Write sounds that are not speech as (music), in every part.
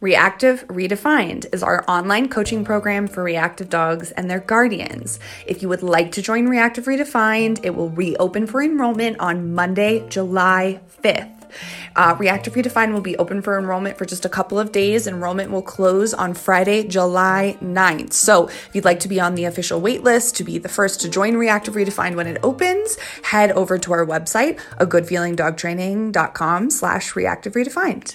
Reactive Redefined is our online coaching program for reactive dogs and their guardians. If you would like to join Reactive Redefined, it will reopen for enrollment on Monday, July 5th. Uh, Reactive Redefined will be open for enrollment for just a couple of days. Enrollment will close on Friday, July 9th. So if you'd like to be on the official waitlist to be the first to join Reactive Redefined when it opens, head over to our website, a goodfeelingdogtraining.com slash reactive redefined.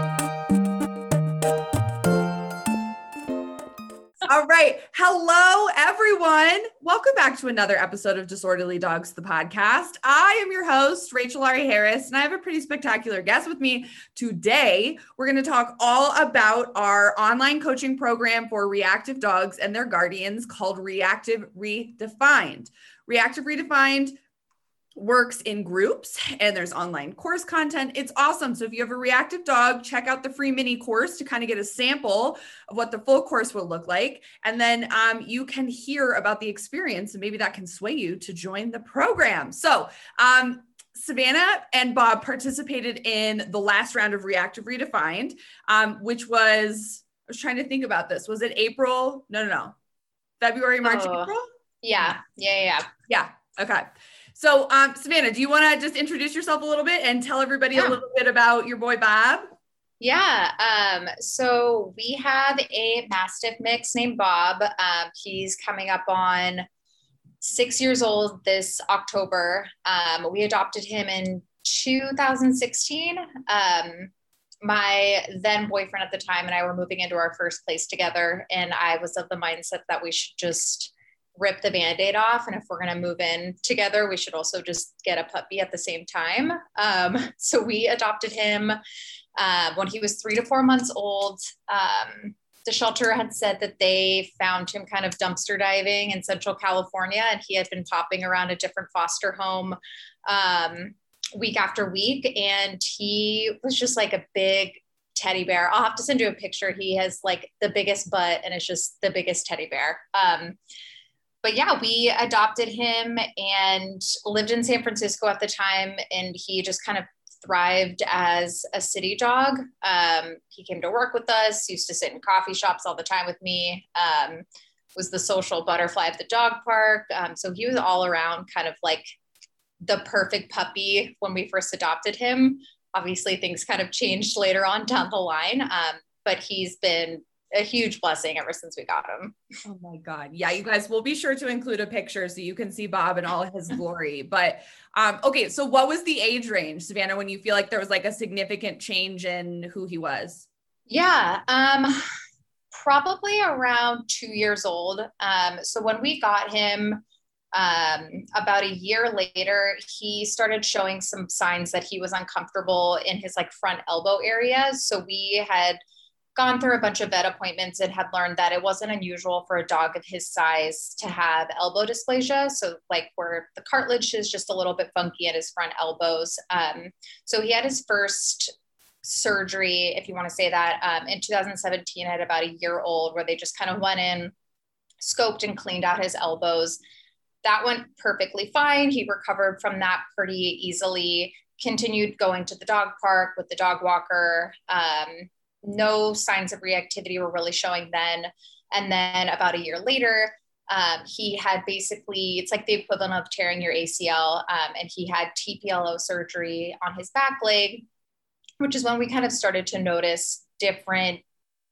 All right. Hello, everyone. Welcome back to another episode of Disorderly Dogs, the podcast. I am your host, Rachel Ari Harris, and I have a pretty spectacular guest with me today. We're going to talk all about our online coaching program for reactive dogs and their guardians called Reactive Redefined. Reactive Redefined works in groups and there's online course content. It's awesome. So if you have a reactive dog, check out the free mini course to kind of get a sample of what the full course will look like. And then um, you can hear about the experience and maybe that can sway you to join the program. So, um, Savannah and Bob participated in the last round of Reactive Redefined, um, which was, I was trying to think about this. Was it April? No, no, no. February, March, oh, April? Yeah. Yeah. Yeah. Yeah. Okay. So, um, Savannah, do you want to just introduce yourself a little bit and tell everybody yeah. a little bit about your boy Bob? Yeah. Um, so we have a Mastiff mix named Bob. Um, he's coming up on six years old this October. Um, we adopted him in 2016. Um, my then boyfriend at the time and I were moving into our first place together, and I was of the mindset that we should just rip the band-aid off and if we're going to move in together we should also just get a puppy at the same time. Um, (laughs) so we adopted him uh, when he was three to four months old. Um, the shelter had said that they found him kind of dumpster diving in central california and he had been popping around a different foster home um, week after week and he was just like a big teddy bear. I'll have to send you a picture. He has like the biggest butt and it's just the biggest teddy bear. Um, but yeah, we adopted him and lived in San Francisco at the time. And he just kind of thrived as a city dog. Um, he came to work with us, used to sit in coffee shops all the time with me, um, was the social butterfly at the dog park. Um, so he was all around kind of like the perfect puppy when we first adopted him. Obviously, things kind of changed later on down the line, um, but he's been a huge blessing ever since we got him. Oh my God. Yeah, you guys will be sure to include a picture so you can see Bob in all his glory. (laughs) But um, okay, so what was the age range, Savannah, when you feel like there was like a significant change in who he was? Yeah. Um, probably around two years old. Um, so when we got him, um, about a year later, he started showing some signs that he was uncomfortable in his like front elbow area. So we had gone through a bunch of vet appointments and had learned that it wasn't unusual for a dog of his size to have elbow dysplasia. So, like where the cartilage is just a little bit funky at his front elbows. Um, so, he had his first surgery, if you want to say that, um, in 2017 at about a year old, where they just kind of went in, scoped, and cleaned out his elbows. That went perfectly fine. He recovered from that pretty easily. Continued going to the dog park with the dog walker. Um, no signs of reactivity were really showing then. And then about a year later, um, he had basically, it's like the equivalent of tearing your ACL. Um, and he had TPLO surgery on his back leg, which is when we kind of started to notice different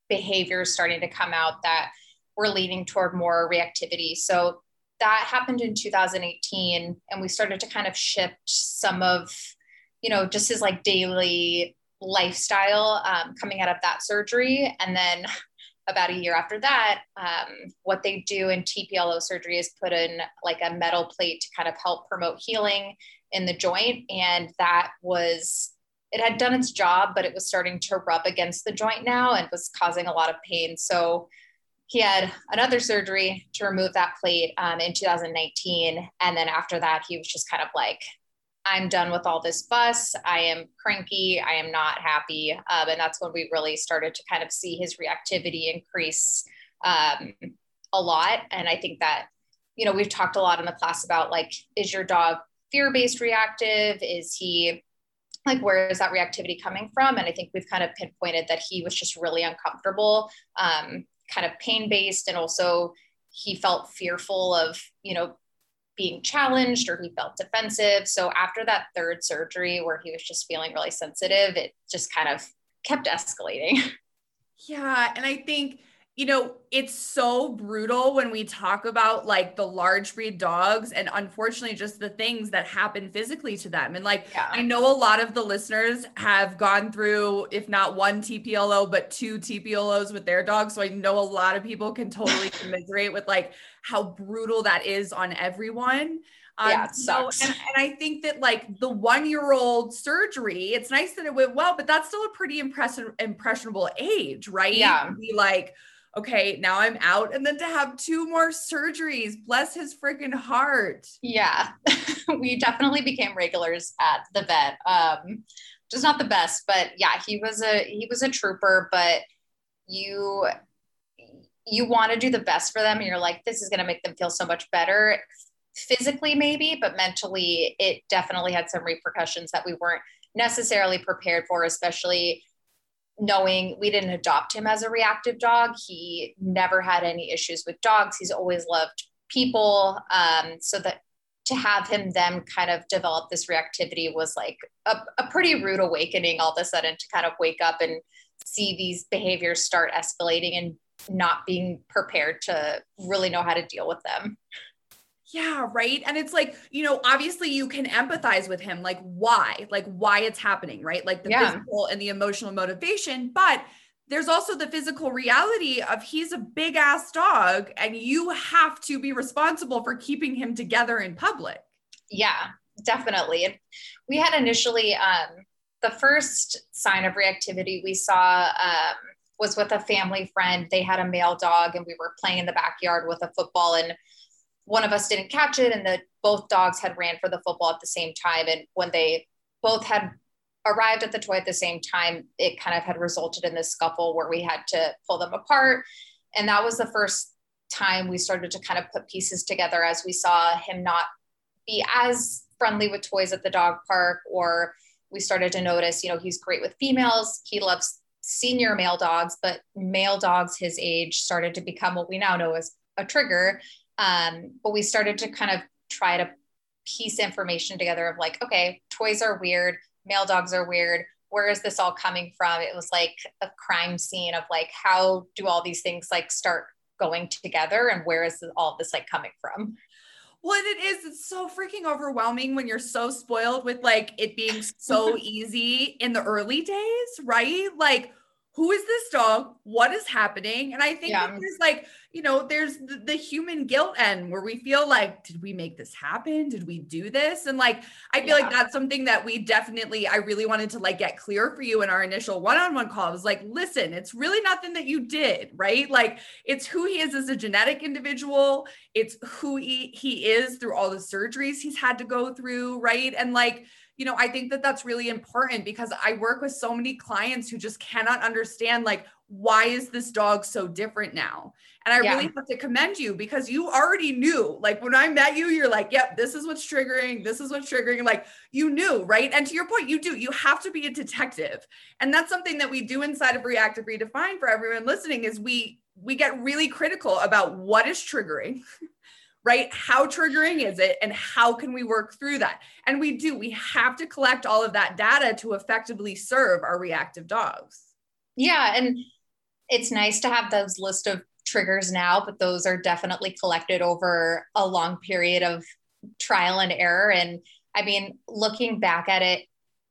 behaviors starting to come out that were leaning toward more reactivity. So that happened in 2018. And we started to kind of shift some of, you know, just his like daily lifestyle um, coming out of that surgery. And then about a year after that, um, what they do in TPLO surgery is put in like a metal plate to kind of help promote healing in the joint. And that was, it had done its job, but it was starting to rub against the joint now and was causing a lot of pain. So he had another surgery to remove that plate um, in 2019. And then after that, he was just kind of like, I'm done with all this fuss. I am cranky. I am not happy. Um, and that's when we really started to kind of see his reactivity increase um, a lot. And I think that, you know, we've talked a lot in the class about like, is your dog fear based reactive? Is he like, where is that reactivity coming from? And I think we've kind of pinpointed that he was just really uncomfortable, um, kind of pain based. And also, he felt fearful of, you know, being challenged or he felt defensive. So after that third surgery where he was just feeling really sensitive, it just kind of kept escalating. (laughs) Yeah. And I think you know, it's so brutal when we talk about like the large breed dogs and unfortunately just the things that happen physically to them. And like, yeah. I know a lot of the listeners have gone through, if not one TPLO, but two TPLOs with their dogs. So I know a lot of people can totally (laughs) commiserate with like how brutal that is on everyone. Um, yeah, so, and, and I think that like the one year old surgery, it's nice that it went well, but that's still a pretty impressive, impressionable age, right? Yeah. Be like, okay, now I'm out. And then to have two more surgeries, bless his freaking heart. Yeah, (laughs) we definitely became regulars at the vet. Um, just not the best, but yeah, he was a he was a trooper, but you you want to do the best for them and you're like this is going to make them feel so much better physically maybe but mentally it definitely had some repercussions that we weren't necessarily prepared for especially knowing we didn't adopt him as a reactive dog. He never had any issues with dogs. He's always loved people. Um, so that to have him then kind of develop this reactivity was like a, a pretty rude awakening all of a sudden to kind of wake up and see these behaviors start escalating and not being prepared to really know how to deal with them. Yeah, right. And it's like, you know, obviously you can empathize with him, like why, like why it's happening, right? Like the yeah. physical and the emotional motivation. But there's also the physical reality of he's a big ass dog and you have to be responsible for keeping him together in public. Yeah, definitely. We had initially, um, the first sign of reactivity we saw um, was with a family friend. They had a male dog and we were playing in the backyard with a football and one of us didn't catch it and that both dogs had ran for the football at the same time. And when they both had arrived at the toy at the same time it kind of had resulted in this scuffle where we had to pull them apart. And that was the first time we started to kind of put pieces together as we saw him not be as friendly with toys at the dog park or we started to notice you know he's great with females he loves senior male dogs but male dogs his age started to become what we now know as a trigger um, but we started to kind of try to piece information together of like, okay, toys are weird, male dogs are weird. Where is this all coming from? It was like a crime scene of like, how do all these things like start going together and where is all this like coming from? Well, and it is, it's so freaking overwhelming when you're so spoiled with like it being so (laughs) easy in the early days, right? Like, who is this dog? What is happening? And I think yeah. there's like, you know, there's the, the, human guilt end where we feel like, did we make this happen? Did we do this? And like, I feel yeah. like that's something that we definitely, I really wanted to like get clear for you in our initial one on one call. I was like, listen, it's really nothing that you did, right? Like, it's who he is as a genetic individual, it's who he, he is through all the surgeries he's had to go through, right? And like, you know, I think that that's really important because I work with so many clients who just cannot understand, like, why is this dog so different now? And I yeah. really have to commend you because you already knew. Like, when I met you, you're like, yep, this is what's triggering. This is what's triggering. Like, you knew, right? And to your point, you do. You have to be a detective. And that's something that we do inside of Reactive Redefined for everyone listening is we we get really critical about what is triggering (laughs) right? How triggering is it? And how can we work through that? And we do, we have to collect all of that data to effectively serve our reactive dogs. Yeah. And it's nice to have those list of triggers now, but those are definitely collected over a long period of trial and error. And I mean, looking back at it,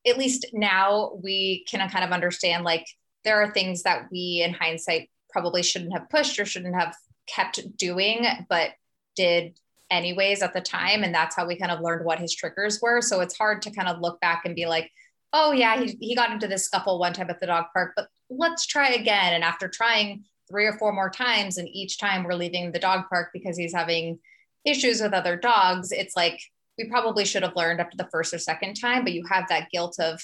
at least now we can kind of understand like there are things that we in hindsight probably shouldn't have pushed or shouldn't have kept doing, but did anyways at the time. And that's how we kind of learned what his triggers were. So it's hard to kind of look back and be like, oh, yeah, he, he got into this scuffle one time at the dog park, but let's try again. And after trying three or four more times. And each time we're leaving the dog park because he's having issues with other dogs. It's like, we probably should have learned after the first or second time, but you have that guilt of,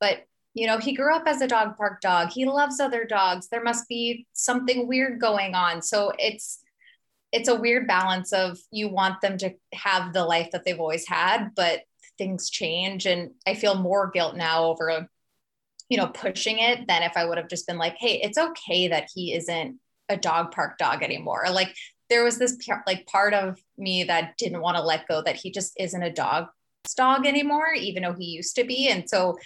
but you know, he grew up as a dog park dog. He loves other dogs. There must be something weird going on. So it's, it's a weird balance of you want them to have the life that they've always had, but things change. And I feel more guilt now over you know, pushing it than if I would have just been like, hey, it's okay that he isn't a dog park dog anymore. Like there was this like part of me that didn't want to let go that he just isn't a dog dog anymore, even though he used to be. And so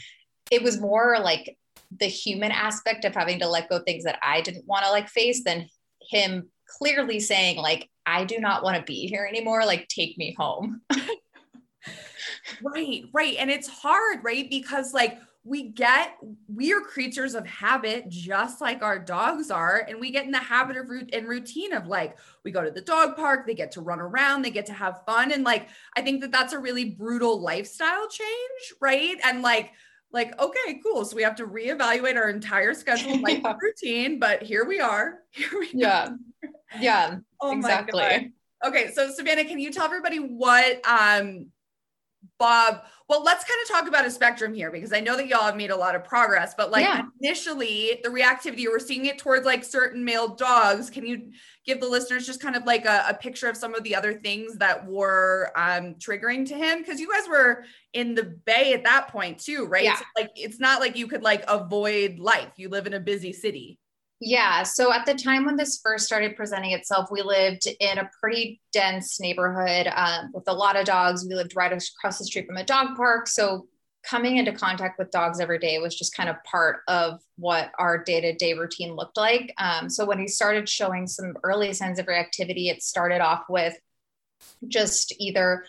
it was more like the human aspect of having to let go things that I didn't want to like face than him clearly saying like, I do not want to be here anymore. Like take me home. (laughs) right, right. And it's hard, right? Because like we get we are creatures of habit just like our dogs are and we get in the habit of root and routine of like we go to the dog park they get to run around they get to have fun and like i think that that's a really brutal lifestyle change right and like like okay cool so we have to reevaluate our entire schedule (laughs) life yeah. routine but here we are (laughs) here we yeah. Yeah (laughs) oh exactly. okay so savannah can you tell everybody what um Bob, well, let's kind of talk about a spectrum here because I know that y'all have made a lot of progress, but like yeah. initially the reactivity, we're seeing it towards like certain male dogs. Can you give the listeners just kind of like a, a picture of some of the other things that were um, triggering to him? Because you guys were in the bay at that point too, right? Yeah. So like it's not like you could like avoid life. You live in a busy city. Yeah. So at the time when this first started presenting itself, we lived in a pretty dense neighborhood um, with a lot of dogs. We lived right across the street from a dog park. So coming into contact with dogs every day was just kind of part of what our day to day routine looked like. Um, so when he started showing some early signs of reactivity, it started off with just either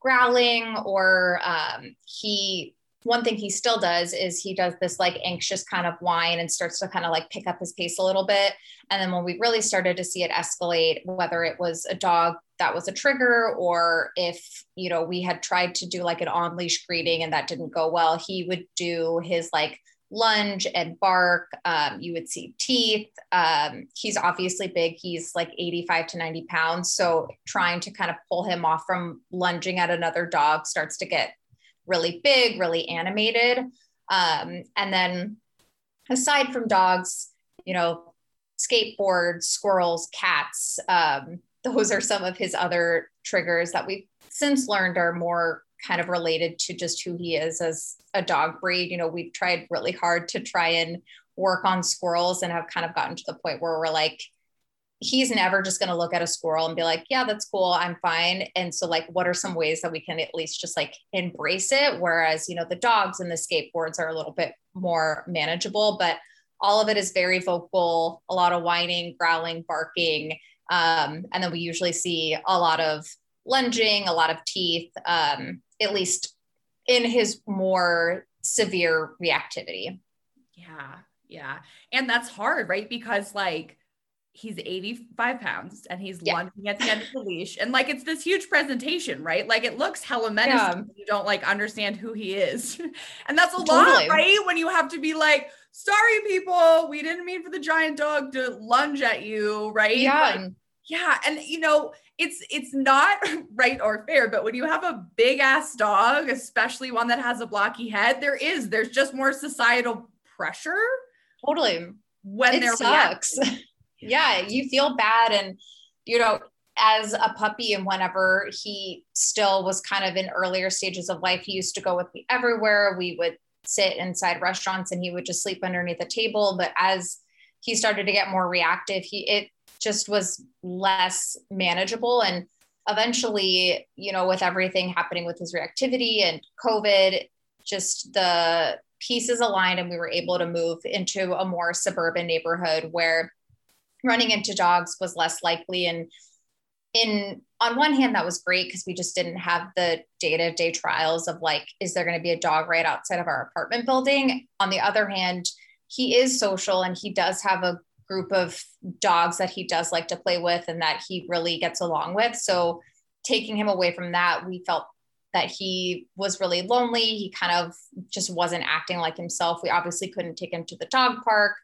growling or um, he one thing he still does is he does this like anxious kind of whine and starts to kind of like pick up his pace a little bit. And then when we really started to see it escalate, whether it was a dog that was a trigger or if, you know, we had tried to do like an on leash greeting and that didn't go well, he would do his like lunge and bark. Um, you would see teeth. Um, he's obviously big. He's like 85 to 90 pounds. So trying to kind of pull him off from lunging at another dog starts to get really big, really animated. Um, and then aside from dogs, you know, skateboards, squirrels, cats, um, (laughs) those are some of his other triggers that we've since learned are more kind of related to just who he is as a dog breed. You know, we've tried really hard to try and work on squirrels and have kind of gotten to the point where we're like, he's never just going to look at a squirrel and be like, yeah, that's cool. I'm fine. And so like, what are some ways that we can at least just like embrace it? Whereas, you know, the dogs and the skateboards are a little bit more manageable, but all of it is very vocal, a lot of whining, growling, barking. Um, and then we usually see a lot of lunging, a lot of teeth, um, at least in his more severe reactivity. Yeah. Yeah. And that's hard, right? Because like, he's 85 pounds and he's yeah. lunging at the end of the leash. And like it's this huge presentation, right? Like it looks hella menacing. Yeah. You don't like understand who he is. (laughs) and that's a totally. lot, right? When you have to be like, sorry, people, we didn't mean for the giant dog to lunge at you, right? Yeah. But, yeah. And you know, it's it's not (laughs) right or fair, but when you have a big ass dog, especially one that has a blocky head, there is, there's just more societal pressure. Totally. When it they're sucks. Yeah. You feel bad and you know as a puppy and whenever he still was kind of in earlier stages of life he used to go with me everywhere. We would sit inside restaurants and he would just sleep underneath the table. But as he started to get more reactive he it just was less manageable. And eventually you know with everything happening with his reactivity and covid just the pieces aligned and we were able to move into a more suburban neighborhood where running into dogs was less likely. And in on one hand that was great because we just didn't have the day-to-day trials of like is there going to be a dog right outside of our apartment building? On the other hand he is social and he does have a group of dogs that he does like to play with and that he really gets along with. So taking him away from that we felt that he was really lonely. He kind of just wasn't acting like himself. We obviously couldn't take him to the dog park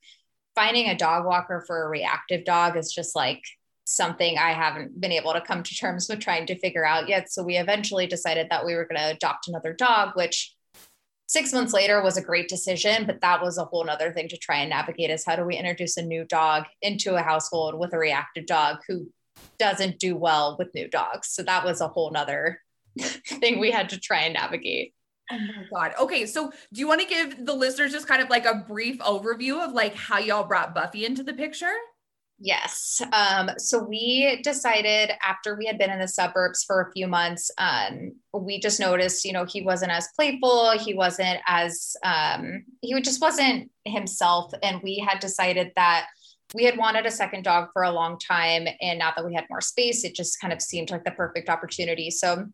finding a dog walker for a reactive dog is just like something I haven't been able to come to terms with trying to figure out yet. So we eventually decided that we were going to adopt another dog, which six months later was a great decision, but that was a whole nother thing to try and navigate is how do we introduce a new dog into a household with a reactive dog who doesn't do well with new dogs. So that was a whole nother (laughs) thing we had to try and navigate. Oh my God. Okay. So do you want to give the listeners just kind of like a brief overview of like how y'all brought Buffy into the picture? Yes. Um, so we decided after we had been in the suburbs for a few months, um, we just noticed, you know, he wasn't as playful. He wasn't as, um, he just wasn't himself. And we had decided that we had wanted a second dog for a long time. And now that we had more space, it just kind of seemed like the perfect opportunity. So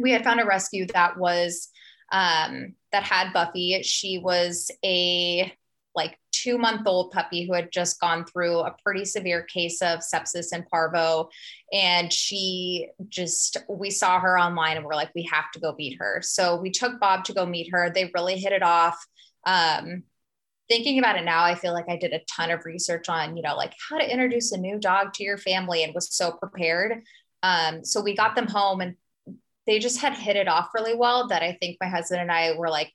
we had found a rescue that was, um, that had Buffy. She was a like two month old puppy who had just gone through a pretty severe case of sepsis and parvo. And she just, we saw her online and we're like, we have to go meet her. So we took Bob to go meet her. They really hit it off. Um, thinking about it now, I feel like I did a ton of research on, you know, like how to introduce a new dog to your family and was so prepared. Um, so we got them home and they just had hit it off really well that I think my husband and I were like,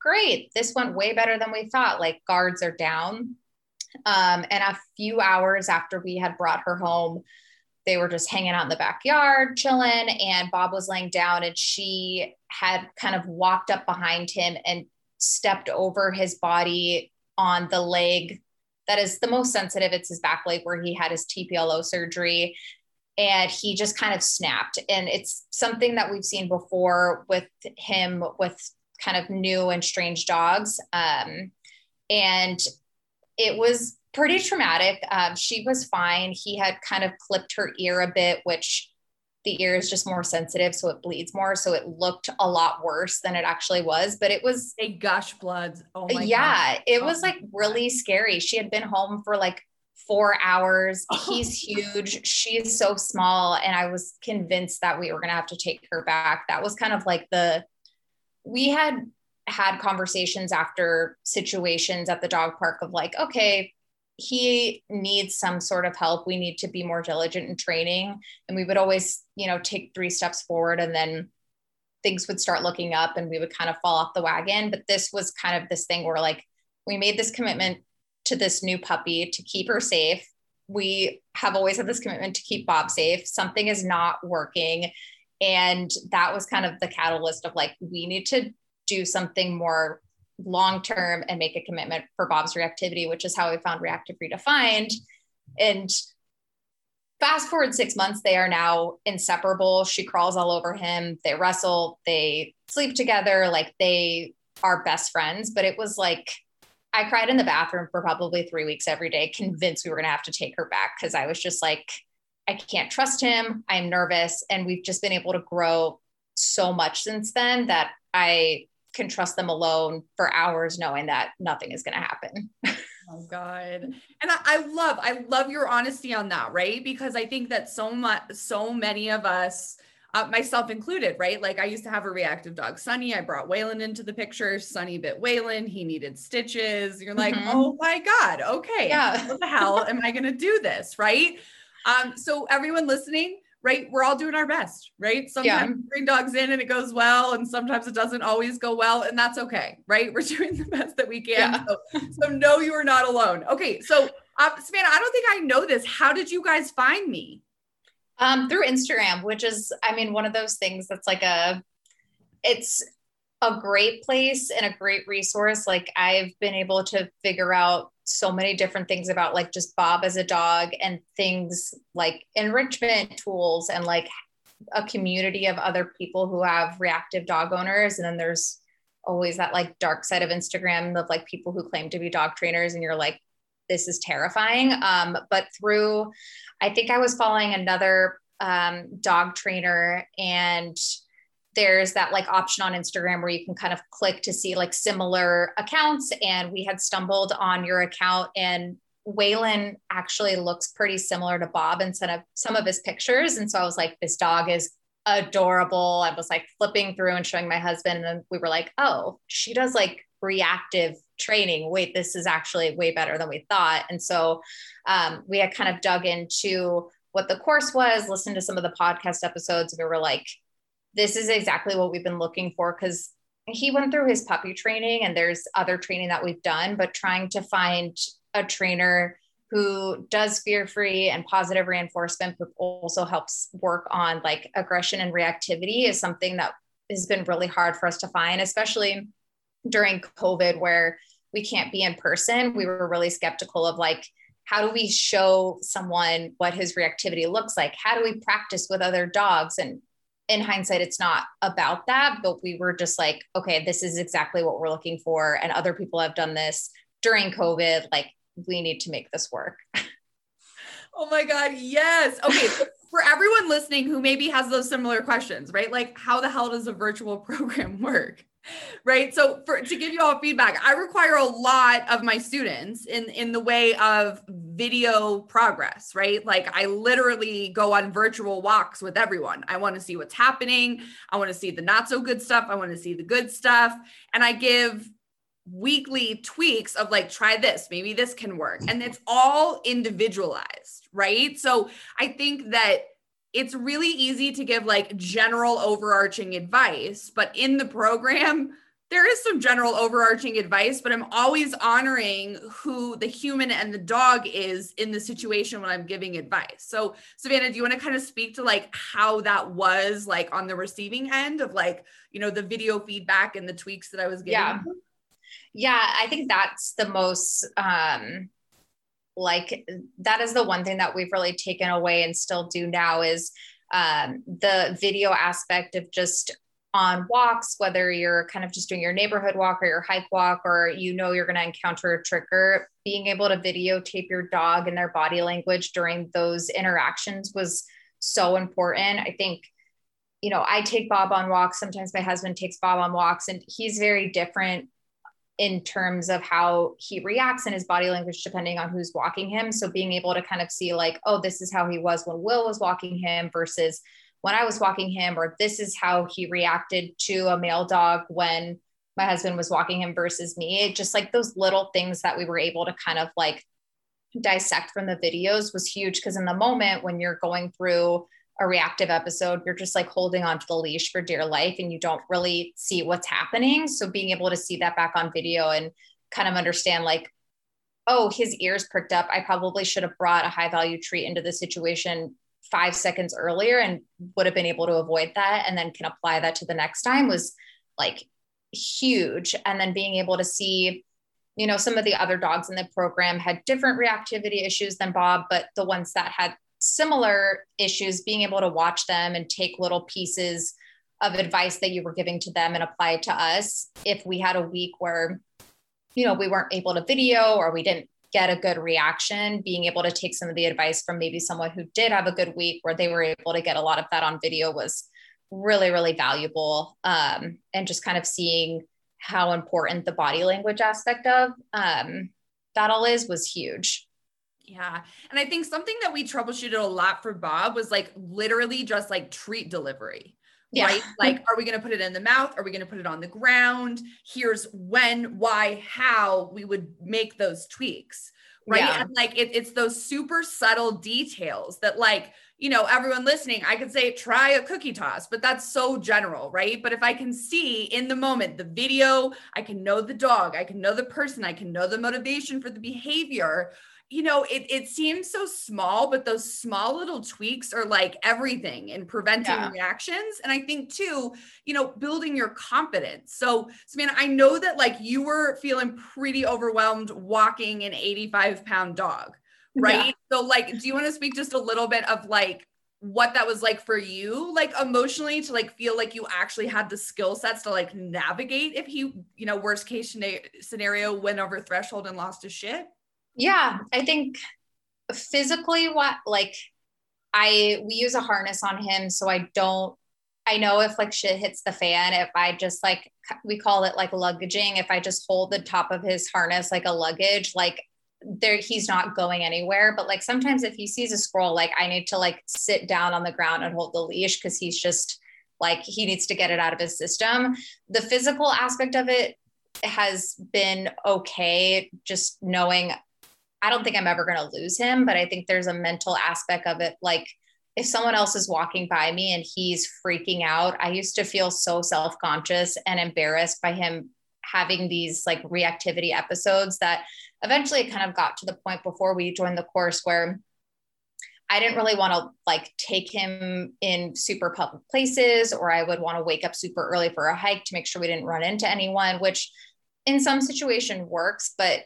great, this went way better than we thought. Like guards are down. Um, and a few hours after we had brought her home, they were just hanging out in the backyard, chilling. And Bob was laying down, and she had kind of walked up behind him and stepped over his body on the leg that is the most sensitive. It's his back leg where he had his TPLO surgery. And he just kind of snapped. And it's something that we've seen before with him with kind of new and strange dogs. Um, and it was pretty traumatic. Um, she was fine. He had kind of clipped her ear a bit, which the ear is just more sensitive, so it bleeds more. So it looked a lot worse than it actually was, but it was a gush blood. Oh my yeah, God. it oh was like really scary. She had been home for like four hours. (laughs) Oh. He's huge. She's so small. And I was convinced that we were going to have to take her back. That was kind of like the we had had conversations after situations at the dog park of like, okay, he needs some sort of help. We need to be more diligent in training. And we would always, you know, take three steps forward and then things would start looking up and we would kind of fall off the wagon. But this was kind of this thing where like we made this commitment to this new puppy to keep her safe. We have always had this commitment to keep Bob safe. Something is not working. And that was kind of the catalyst of like, we need to do something more long term and make a commitment for Bob's reactivity, which is how we found Reactive Redefined. And fast forward six months, they are now inseparable. She crawls all over him, they wrestle, they sleep together, like they are best friends. But it was like, I cried in the bathroom for probably three weeks every day, convinced we were going to have to take her back because I was just like, I can't trust him. I'm nervous. And we've just been able to grow so much since then that I can trust them alone for hours knowing that nothing is going to happen. (laughs) oh God. And I, I, love, I love your honesty on that, right? Because I think that so much, so many of us, uh, myself included, right? Like I used to have a reactive dog, Sunny. I brought Waylon into the picture. Sunny bit Waylon. He needed stitches. You're like, mm-hmm. oh my God. Okay. Yeah. How the hell am I going to do this? Right. Um, so everyone listening, right? We're all doing our best, right? Sometimes yeah. bring dogs in and it goes well, and sometimes it doesn't always go well, and that's okay, right? (laughs) We're doing the best that we can. Yeah. So, so no, you are not alone. Okay, so uh, Savannah, I don't think I know this. How did you guys find me? Um, through Instagram, which is, I mean, one of those things that's like a, it's a great place and a great resource. Like I've been able to figure out so many different things about like just Bob as a dog and things like enrichment tools and like a community of other people who have reactive dog owners. And then there's always that like dark side of Instagram of like people who claim to be dog trainers and you're like, this is terrifying. Um, but through, I think I was following another um, dog trainer and there's that like option on Instagram where you can kind of click to see like similar accounts. And we had stumbled on your account and Waylon actually looks pretty similar to Bob in some of some of his pictures. And so I was like, this dog is adorable. I was like flipping through and showing my husband, and we were like, oh, she does like reactive training. Wait this is actually way better than we thought. And so um, we had kind of dug into what the course was listened to some of the podcast episodes we were like this is exactly what we've been looking for because he went through his puppy training and there's other training that we've done but trying to find a trainer who does fear free and positive reinforcement but also helps work on like aggression and reactivity is something that has been really hard for us to find especially during covid where we can't be in person we were really skeptical of like how do we show someone what his reactivity looks like how do we practice with other dogs and in hindsight, it's not about that, but we were just like, okay, this is exactly what we're looking for. And other people have done this during COVID. Like, we need to make this work. (laughs) Oh my God. Yes. Okay. for everyone listening who maybe has those similar questions, right? Like, how the hell does a virtual (laughs) program work? Right? So for to give you all feedback i require a lot of my students in in the way of video progress right? Like i literally go on virtual walks with everyone. I want to see what's happening. I want to see the not so good stuff. I want to see the good stuff. And i give weekly tweaks of like try this maybe this can work. And it's all individualized right? So i think that it's really easy to give like general overarching advice, but in the program, there is some general overarching advice, but I'm always honoring who the human and the dog is in the situation when I'm giving advice. So, Savannah, do you want to kind of speak to like how that was like on the receiving end of like, you know, the video feedback and the tweaks that I was giving? Yeah. Yeah, I think that's the most um like that is the one thing that we've really taken away and still do now is um, the video aspect of just on walks, whether you're kind of just doing your neighborhood walk or your hike walk, or you know you're going to encounter a trigger, being able to videotape your dog and their body language during those interactions was so important. I think, you know, I take Bob on walks. Sometimes my husband takes Bob on walks, and he's very different in terms of how he reacts and his body language depending on who's walking him. So being able to kind of see like oh this is how he was when will was walking him versus when i was walking him or this is how he reacted to a male dog when my husband was walking him versus me. It just like those little things that we were able to kind of like dissect from the videos was huge. Because in the moment when you're going through a reactive episode, you're just like holding onto the leash for dear life and you don't really see what's happening. So being able to see that back on video and kind of understand like, oh, his ears pricked up. I probably should have brought a high value treat into the situation five seconds earlier and would have been able to avoid that and then can apply that to the next time was like huge. And then being able to see, you know, some of the other dogs in the program had different reactivity issues than Bob, but the ones that had similar issues, being able to watch them and take little pieces of advice that you were giving to them and apply it to us. If we had a week where, you know, we weren't able to video or we didn't get a good reaction, being able to take some of the advice from maybe someone who did have a good week where they were able to get a lot of that on video was really, really valuable. Um, and just kind of seeing how important the body language aspect of um, that all is was huge. Yeah. And I think something that we troubleshooted a lot for Bob was like literally just like treat delivery. Yeah. Right. Like, are we going to put it in the mouth? Are we going to put it on the ground? Here's when, why, how we would make those tweaks. Right. Yeah. And like it, it's those super subtle details that, like, you know, everyone listening, I could say try a cookie toss, but that's so general, right? But if I can see in the moment the video, I can know the dog, I can know the person, I can know the motivation for the behavior you know, it, it seems so small, but those small little tweaks are like everything in preventing yeah. reactions. And I think too, you know, building your confidence. So, Samantha, I know that like you were feeling pretty overwhelmed walking an 85 pound dog, right? Yeah. So, like, do you want to speak just a little bit of like what that was like for you, like emotionally, to like feel like you actually had the skill sets to like navigate if he, you know, worst case scenario went over threshold and lost his shit? Yeah, I think physically what like I we use a harness on him so I don't I know if like shit hits the fan if I just like we call it like luggaging if I just hold the top of his harness like a luggage like there he's not going anywhere but like sometimes if he sees a squirrel like I need to like sit down on the ground and hold the leash cuz he's just like he needs to get it out of his system. The physical aspect of it has been okay just knowing I don't think I'm ever going to lose him, but I think there's a mental aspect of it. Like if someone else is walking by me and he's freaking out, I used to feel so self conscious and embarrassed by him having these like reactivity episodes that eventually it kind of got to the point before we joined the course where I didn't really want to like take him in super public places, or I would want to wake up super early for a hike to make sure we didn't run into anyone, which in some situation works. But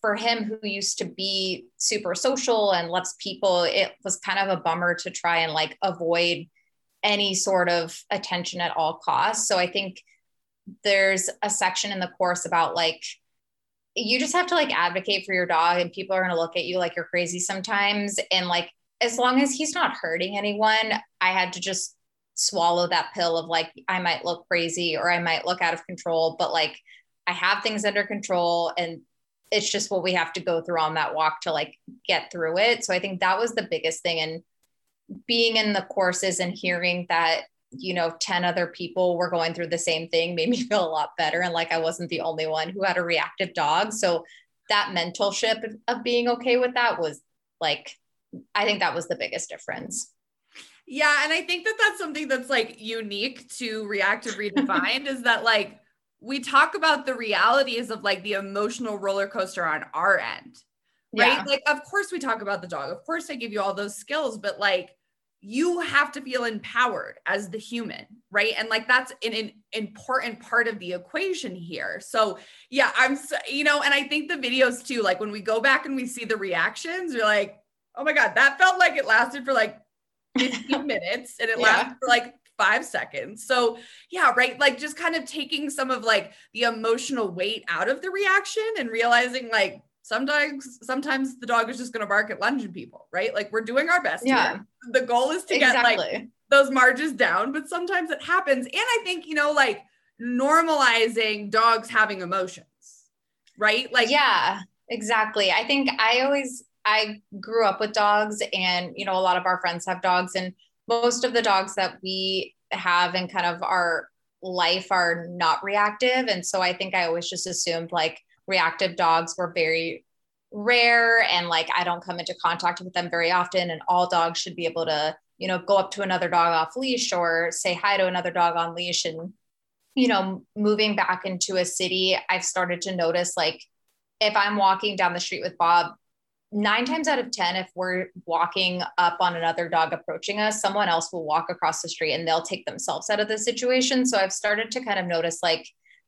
for him, who used to be super social and loves people, it was kind of a bummer to try and like avoid any sort of attention at all costs. So I think there's a section in the course about like you just have to like advocate for your dog and people are going to look at you like you're crazy sometimes and like as long as he's not hurting anyone, I had to just swallow that pill of like, I might look crazy or I might look out of control, but like I have things under control and it's just what we have to go through on that walk to like get through it. So I think that was the biggest thing. And being in the courses and hearing that, you know, 10 other people were going through the same thing made me (laughs) feel a lot better. And like I wasn't the only one who had a reactive dog. So that mental shift of being okay with that was like I think that was the biggest difference. Yeah. And I think that that's something that's like unique to Reactive (laughs) Redefined is that like we talk about the realities of like the emotional roller coaster on our end, right? Yeah. Like, of course, we talk about the dog. Of course, I give you all those skills, but like, you have to feel empowered as the human, right? And like that's an, an, important part of the equation here. So, yeah, I'm, you know, and I think the videos too, like when we go back and we see the reactions, you're like, oh my God, that felt like it lasted for like 15 (laughs) minutes and it yeah. lasted for like five seconds. So, yeah, right. Like just kind of taking some of like the emotional weight out of the reaction and realizing like sometimes sometimes the dog is just going to bark at lunging people, right? Like we're doing our best. Yeah. Here. The goal is to exactly. get like those marges down, but sometimes it happens. And I think, you know, like normalizing dogs having emotions, right? Like, yeah, exactly. I think I always, I grew up with dogs and, you know, a lot of our friends have dogs and most of the dogs that we have in kind of our life are not reactive. And so I think I always just assumed like reactive dogs were very rare and like I don't come into contact with them very often and all dogs should be able to, you know, go up to another dog off leash or say hi to another dog on leash and you know, moving back into a city, I've started to notice like if I'm walking down the street with Bob, nine times out of 10, if we're walking up on another dog approaching us, someone else will walk across the street and they'll take themselves out of the situation. So I've started to kind of notice like,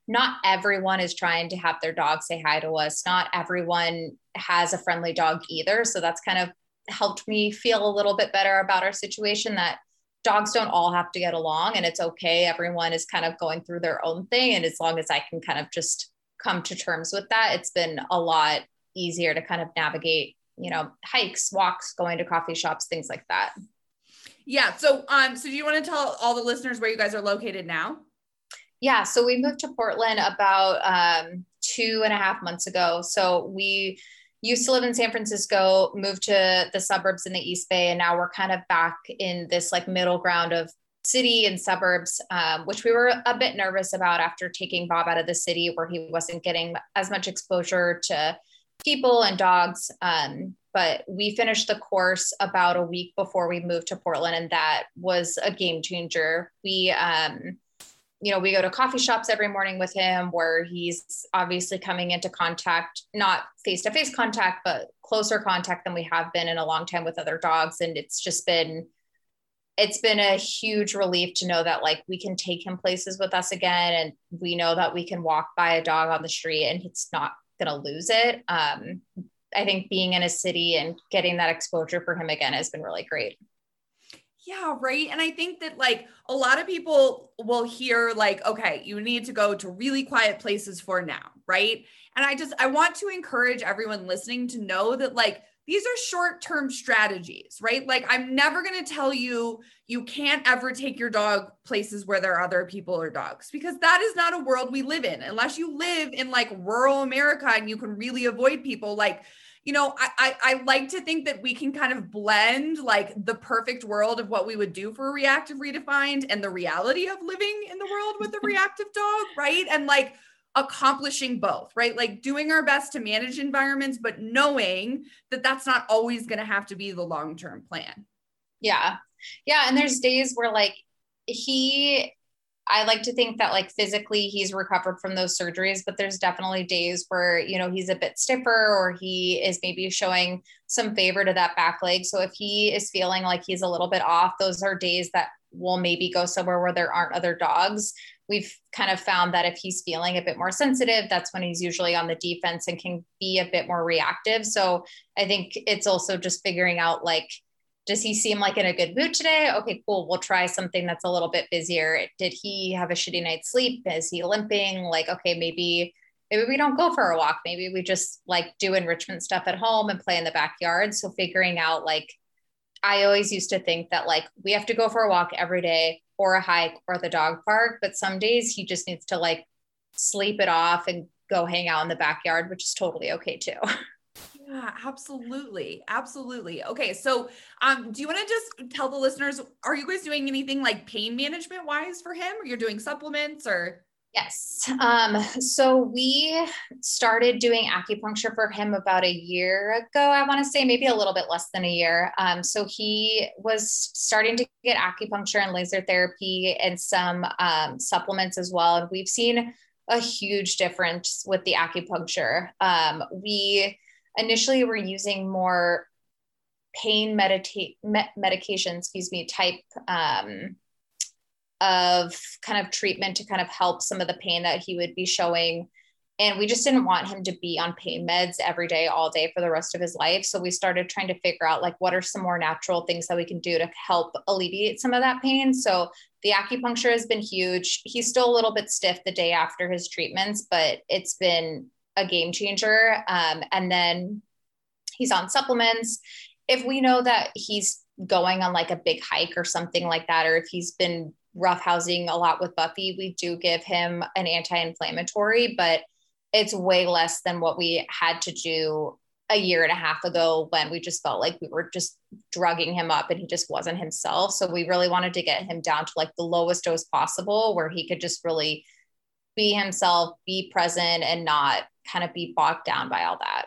not everyone is trying to have their dog say hi to us. Not everyone has a friendly dog either. So that's kind of helped me feel a little bit better about our situation that dogs don't all have to get along and it's okay. Everyone is kind of going through their own thing. And as long as I can kind of just come to terms with that, it's been a lot easier to kind of navigate, you know, hikes, walks, going to coffee shops, things like that. Yeah. So, um, so do you want to tell all the listeners where you guys are located now? Yeah. So we moved to Portland about um, two and a half months ago. So we used to live in San Francisco, moved to the suburbs in the East Bay, and now we're kind of back in this like middle ground of city and suburbs, um, which we were a bit nervous about after taking Bob out of the city where he wasn't getting as much exposure to people and dogs. Um, but we finished the course about a week before we moved to Portland, and that was a game changer. We, um, you know, we go to coffee shops every morning with him where he's obviously coming into contact, not face to face contact, but closer contact than we have been in a long time with other dogs. And it's just been, it's been a huge relief to know that like we can take him places with us again and we know that we can walk by a dog on the street and it's not going to lose it. Um, I think being in a city and getting that exposure for him again has been really great. Yeah, right. And I think that like a lot of people will hear like, okay, you need to go to really quiet places for now, right? And I just I want to encourage everyone listening to know that like these are short term strategies, right? Like, I'm never going to tell you you can't ever take your dog places where there are other people or dogs because that is not a world we live in unless you live in like rural America and you can really avoid people. Like, you know, I, I, I like to think that we can kind of blend like the perfect world of what we would do for a reactive redefined and the reality of living in the world with a (laughs) reactive dog, right? And like, accomplishing both, right? Like doing our best to manage environments, but knowing that that's not always going to have to be the long term plan. Yeah. Yeah. And there's days where like he, I like to think that like physically he's recovered from those surgeries, but there's definitely days where, you know, he's a bit stiffer or he is maybe showing some favor to that back leg. So if he is feeling like he's a little bit off, those are days that will maybe go somewhere where there aren't other dogs we've kind of found that if he's feeling a bit more sensitive, that's when he's usually on the defense and can be a bit more reactive. So I think it's also just figuring out like, does he seem like in a good mood today? Okay, cool. We'll try something that's a little bit busier. Did he have a shitty night's sleep? Is he limping? Like, okay, maybe maybe we don't go for a walk. Maybe we just like do enrichment stuff at home and play in the backyard. So figuring out like I always used to think that like we have to go for a walk every day or a hike or the dog park. But some days he just needs to like sleep it off and go hang out in the backyard, which is totally okay too. (laughs) Yeah, absolutely. Absolutely. Okay. So, um, do you want to just tell the listeners, are you guys doing anything like pain management wise for him? Or you're doing supplements or? Yes. Um, so we started doing acupuncture for him about a year ago, I want to say, maybe a little bit less than a year. Um, so he was starting to get acupuncture and laser therapy and some um, supplements as well. And we've seen a huge difference with the acupuncture. Um, we initially were using more pain medita- me- medication, excuse me, type um, of kind of treatment to kind of help some of the pain that he would be showing. And we just didn't want him to be on pain meds every day, all day for the rest of his life. So we started trying to figure out like what are some more natural things that we can do to help alleviate some of that pain. So the acupuncture has been huge. He's still a little bit stiff the day after his treatments, but it's been a game changer. Um, and then he's on supplements. If we know that he's going on like a big hike or something like that, or if he's been roughhousing a lot with Buffy, we do give him an anti-inflammatory, but it's way less than what we had to do a year and a half ago when we just felt like we were just drugging him up and he just wasn't himself. So we really wanted to get him down to like the lowest dose possible where he could just really be himself, be present and not kind of be bogged down by all that.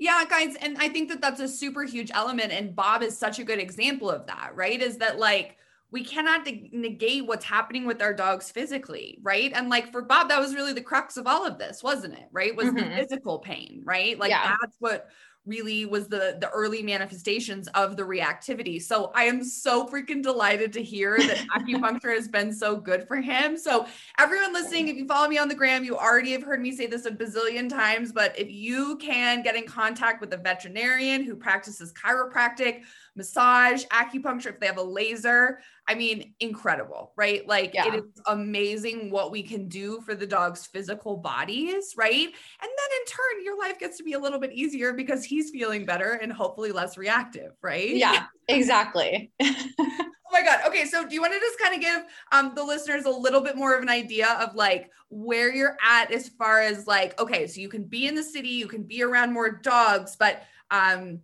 Yeah, guys. And I think that that's a super huge element. And Bob is such a good example of that, right? Is that like, we cannot negate what's happening with our dogs physically, right? And like for Bob, that was really the crux of all of this, wasn't it? Right? Was mm-hmm. the physical pain, right? Like yeah. that's what really was the the early manifestations of the reactivity. So I am so freaking delighted to hear that acupuncture has been so good for him. So everyone listening, if you follow me on the gram, you already have heard me say this a bazillion times, but if you can get in contact with a veterinarian who practices chiropractic, massage, acupuncture, if they have a laser, I mean, incredible, right? Like yeah. it is amazing what we can do for the dog's physical bodies, right? And then in turn, your life gets to be a little bit easier because he's feeling better and hopefully less reactive, right? Yeah, exactly. (laughs) oh my God. Okay. So do you want to just kind of give um, the listeners a little bit more of an idea of like where you're at as far as like, okay, so you can be in the city, you can be around more dogs, but um,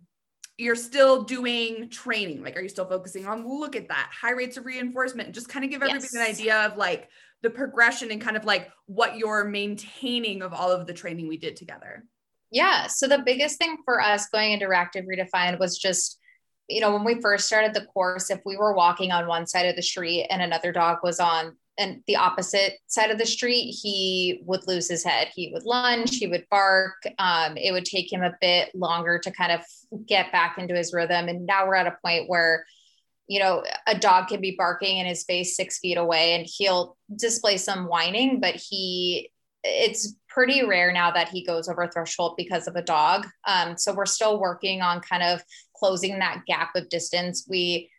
you're still doing training like are you still focusing on look at that high rates of reinforcement just kind of give everybody yes. an idea of like the progression and kind of like what you're maintaining of all of the training we did together yeah so the biggest thing for us going into reactive redefined was just you know when we first started the course if we were walking on one side of the street and another dog was on and the opposite side of the street, he would lose his head. He would lunge, he would bark. Um, it would take him a bit longer to kind of get back into his rhythm. And now we're at a point where, you know, a dog can be barking in his face six feet away and he'll display some whining, but he, it's pretty rare now that he goes over threshold because of a dog. Um, so we're still working on kind of closing that gap of distance. We,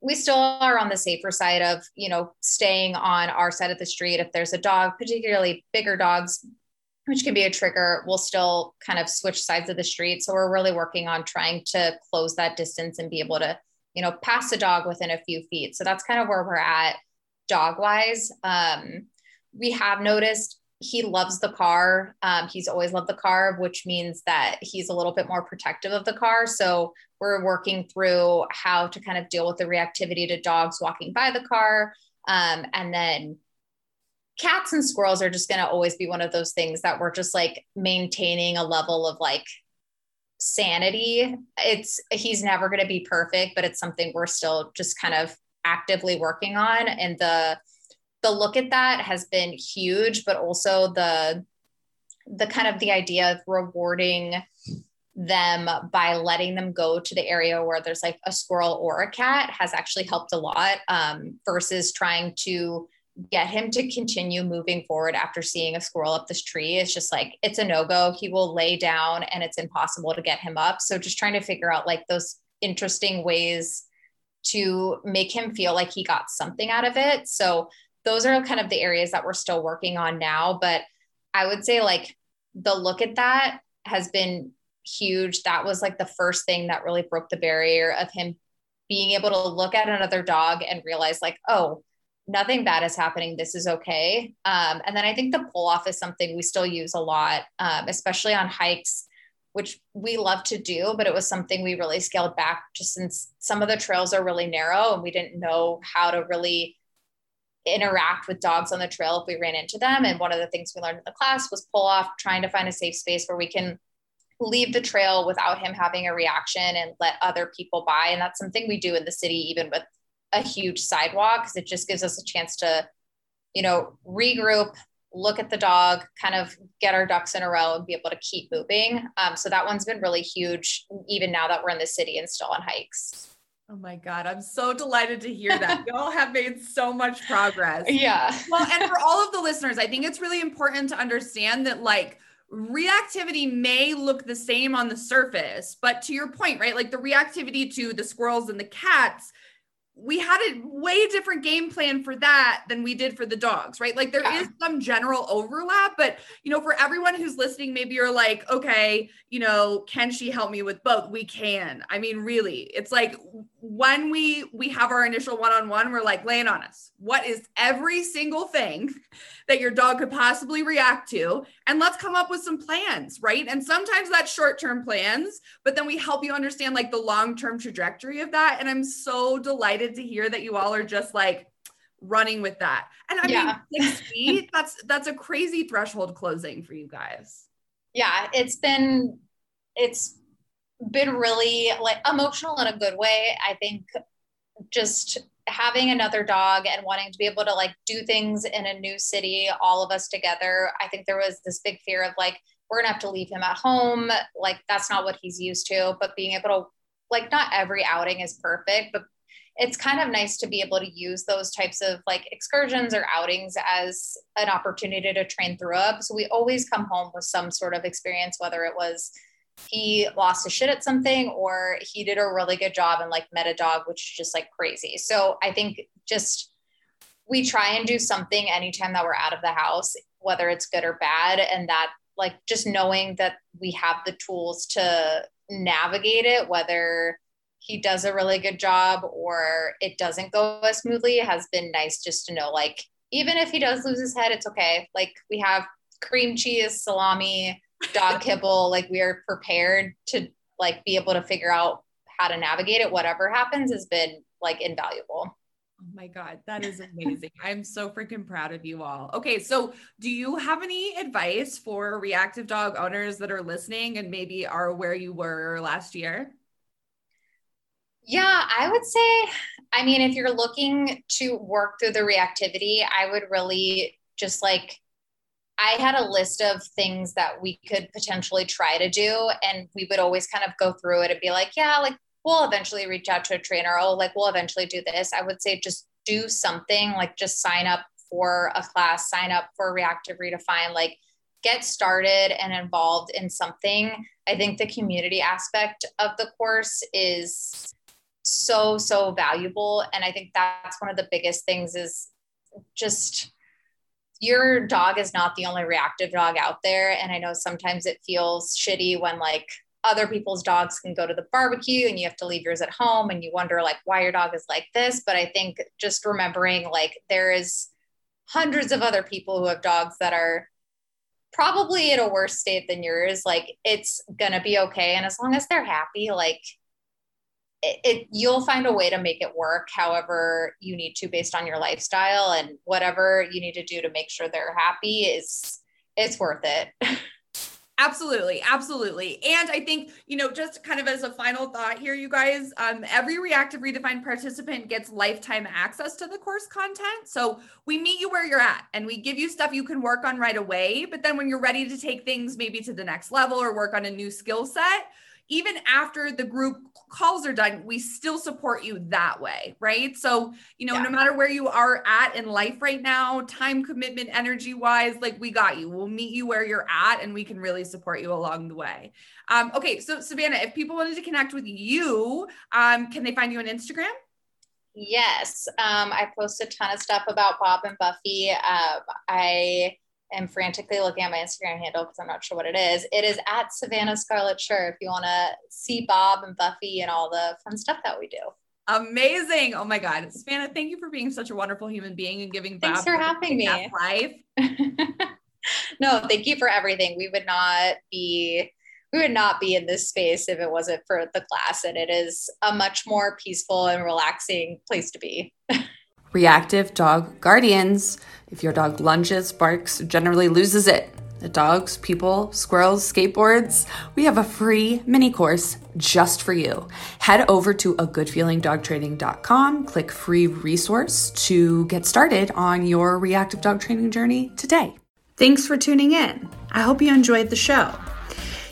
we still are on the safer side of you know staying on our side of the street. If there's a dog particularly bigger dogs which can be a trigger we'll still kind of switch sides of the street. So we're really working on trying to close that distance and be able to you know pass a dog within a few feet. So that's kind of where we're at dog wise um, we have noticed he loves the car. Um, he's always loved the car, which means that he's a little bit more protective of the car. So we're working through how to kind of deal with the reactivity to dogs walking by the car. Um, and then cats and squirrels are just going to always be one of those things that we're just like maintaining a level of like sanity. It's he's never going to be perfect, but it's something we're still just kind of actively working on and the the look at that has been huge, but also the the kind of the idea of rewarding them by letting them go to the area where there's like a squirrel or a cat has actually helped a lot um, versus trying to get him to continue moving forward after seeing a squirrel up this tree. It's just like it's a no-go. He will lay down and it's impossible to get him up. So just trying to figure out like those interesting ways to make him feel like he got something out of it. So those are kind of the areas that we're still working on now but i would say like the look at that has been huge that was like the first thing that really broke the barrier of him being able to look at another dog and realize like oh nothing bad is happening. This is okay. Um, and then I think the pull off is something we still use a lot, um, especially on hikes, which we love to do, but it was something we really scaled back just since some of the trails are really narrow and we didn't know how to really interact with dogs on the trail if we ran into them. And one of the things we learned in the class was pull off, trying to find a safe space where we can leave the trail without him having a reaction and let other people by. And that's something we do in the city, even with a huge sidewalk because it just gives us a chance to, you know, regroup, look at the dog, kind of get our ducks in a row and be able to keep moving. Um, so that one's been really huge, even now that we're in the city and still on hikes. Oh my God. I'm so delighted to hear that. (laughs) Y'all have made so much progress. Yeah. Well, and for all of the listeners, I think it's really important to understand that, like, reactivity may look the same on the surface, but to your point, right? Like the reactivity to the squirrels and the cats we had a way different game plan for that than we did for the dogs, right? Like there yeah. is some general overlap, but you know, for everyone who's listening, maybe you're like, okay, you know, can she help me with both? We can. I mean, really, it's like when we we have our initial one-on-one, we're like, laying on us. What is every single thing (laughs) that your dog could possibly react to? And let's come up with some plans, right? And sometimes that's short-term plans, but then we help you understand like the long-term trajectory of that. And I'm so delighted to hear that you all are just like running with that. And I yeah. mean, six (laughs) feet, that's that's a crazy threshold closing for you guys. Yeah, it's been it's been really like emotional in a good way. I think just having another dog and wanting to be able to like do things in a new city, all of us together. I think there was this big fear of like, we're gonna have to leave him at home. Like, that's not what he's used to. But being able to, like, not every outing is perfect, but it's kind of nice to be able to use those types of like excursions or outings as an opportunity to train through up. So we always come home with some sort of experience, whether it was he lost his shit at something or he did a really good job and like met a dog, which is just like crazy. So I think just we try and do something anytime that we're out of the house, whether it's good or bad. And that like just knowing that we have the tools to navigate it, whether he does a really good job or it doesn't go as smoothly has been nice just to know like even if he does lose his head, it's okay. Like we have cream cheese, salami, dog kibble like we are prepared to like be able to figure out how to navigate it whatever happens has been like invaluable Oh my God, that is amazing. I'm so freaking proud of you all. Okay, so do you have any advice for reactive dog owners that are listening and maybe are where you were last year? Yeah, I would say, I mean, if you're looking to work through the reactivity, I would really just like I had a list of things that we could potentially try to do. And we would always kind of go through it and be like, yeah, like we'll eventually reach out to a trainer. Oh, like we'll eventually do this. I would say just do something like just sign up for a class, sign up for reactive redefine, like get started and involved in something. I think the community aspect of the course is so, so valuable. And I think that's one of the biggest things is just your dog is not the only reactive dog out there. And I know sometimes it feels shitty when like other people's dogs can go to the barbecue and you have to leave yours at home and you wonder like why your dog is like this. But I think just remembering like there is hundreds of other people who have dogs that are probably in a worse state than yours. Like it's gonna be okay. And as long as they're happy, like it, it, you'll find a way to make it work however you need to based on your lifestyle and whatever you need to do to make sure they're happy is it's worth it (laughs) Absolutely, absolutely. And I think, you know, just kind of as a final thought here, you guys, um, every reactive redefined participant gets lifetime access to the course content. So we meet you where you're at and we give you stuff you can work on right away. But then when you're ready to take things maybe to the next level or work on a new skill set, even after the group calls are done, we still support you that way, right? So, you know, yeah. no matter where you are at in life right now, time commitment, energy wise, like we got you. We'll meet you where you're at and we can really support you along the way. Um, okay, so Savannah, if people wanted to connect with you, um, can they find you on Instagram? Yes, um, I post a ton of stuff about Bob and Buffy. Um, I am frantically looking at my Instagram handle because I'm not sure what it is. It is at Savannah Scarlett Sure if you want to see Bob and Buffy and all the fun stuff that we do. Amazing. Oh my God. Savannah, thank you for being such a wonderful human being and giving Thanks Bob for having me. Life. (laughs) (laughs) no, thank you for everything. We would not be we would not be in this space if it wasn't for the class and it is a much more peaceful and relaxing place to be. (laughs) Reactive dog guardians. If your dog lunges, barks, generally loses it. The dogs, people, squirrels, skateboards, we have a free mini course just for you. Head over to a goodfeelingdogtraining.com, click free resource to get started on your reactive dog training journey today. Thanks for tuning in. I hope you enjoyed the show.